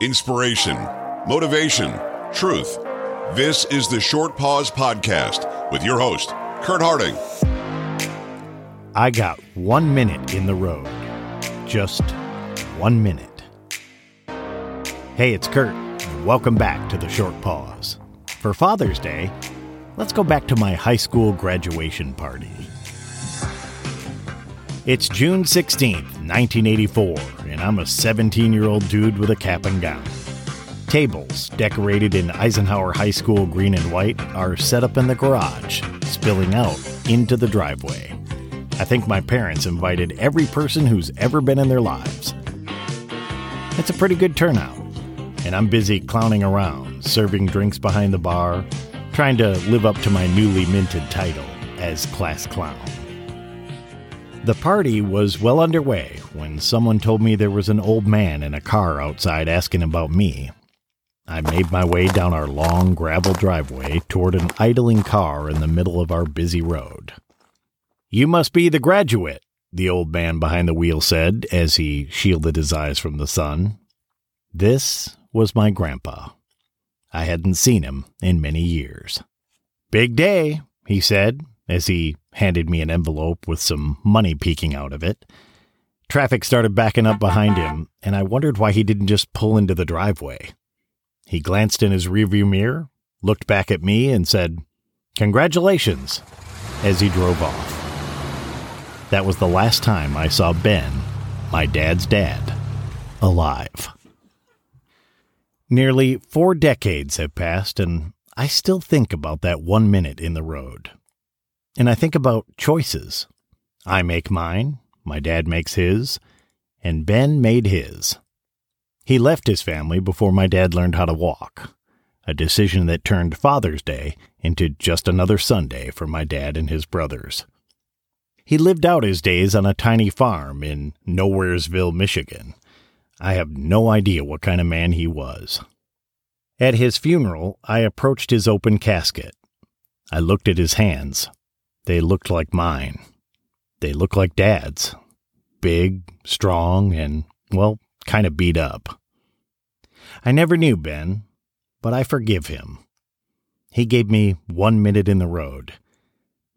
inspiration, motivation, truth. This is the Short Pause Podcast with your host, Kurt Harding. I got one minute in the road. Just one minute. Hey, it's Kurt. Welcome back to the Short Pause. For Father's Day, let's go back to my high school graduation party. It's June 16th, 1984, and I'm a 17 year old dude with a cap and gown. Tables, decorated in Eisenhower High School green and white, are set up in the garage, spilling out into the driveway. I think my parents invited every person who's ever been in their lives. It's a pretty good turnout, and I'm busy clowning around, serving drinks behind the bar, trying to live up to my newly minted title as class clown. The party was well underway when someone told me there was an old man in a car outside asking about me. I made my way down our long gravel driveway toward an idling car in the middle of our busy road. You must be the graduate, the old man behind the wheel said as he shielded his eyes from the sun. This was my grandpa. I hadn't seen him in many years. Big day, he said as he handed me an envelope with some money peeking out of it. Traffic started backing up behind him, and I wondered why he didn't just pull into the driveway. He glanced in his rearview mirror, looked back at me, and said, Congratulations, as he drove off. That was the last time I saw Ben, my dad's dad, alive. Nearly four decades have passed, and I still think about that one minute in the road. And I think about choices. I make mine, my dad makes his, and Ben made his. He left his family before my dad learned how to walk, a decision that turned Father's Day into just another Sunday for my dad and his brothers. He lived out his days on a tiny farm in Nowheresville, Michigan. I have no idea what kind of man he was. At his funeral, I approached his open casket. I looked at his hands. They looked like mine. They looked like Dad's. Big, strong, and, well, kind of beat up. I never knew Ben, but I forgive him. He gave me one minute in the road,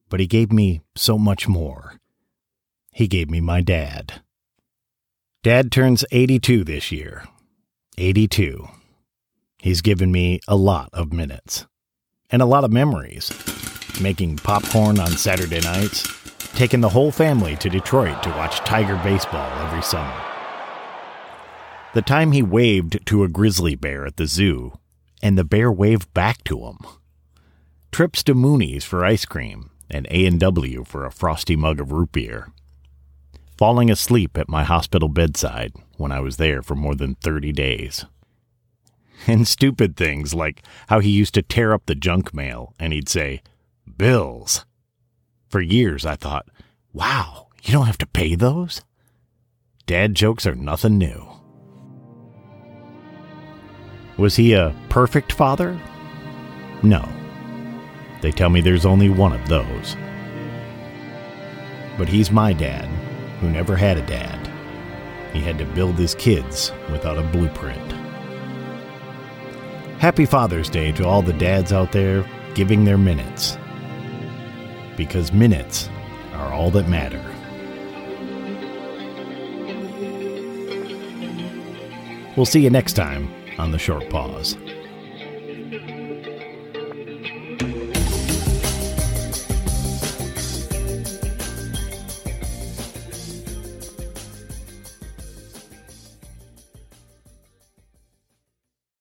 but he gave me so much more. He gave me my dad. Dad turns 82 this year. 82. He's given me a lot of minutes and a lot of memories. Making popcorn on Saturday nights, taking the whole family to Detroit to watch Tiger baseball every summer. The time he waved to a grizzly bear at the zoo, and the bear waved back to him. Trips to Mooney's for ice cream, and A&W for a frosty mug of root beer. Falling asleep at my hospital bedside when I was there for more than 30 days. And stupid things like how he used to tear up the junk mail and he'd say, Bills. For years I thought, wow, you don't have to pay those? Dad jokes are nothing new. Was he a perfect father? No. They tell me there's only one of those. But he's my dad, who never had a dad. He had to build his kids without a blueprint. Happy Father's Day to all the dads out there giving their minutes. Because minutes are all that matter. We'll see you next time on the short pause.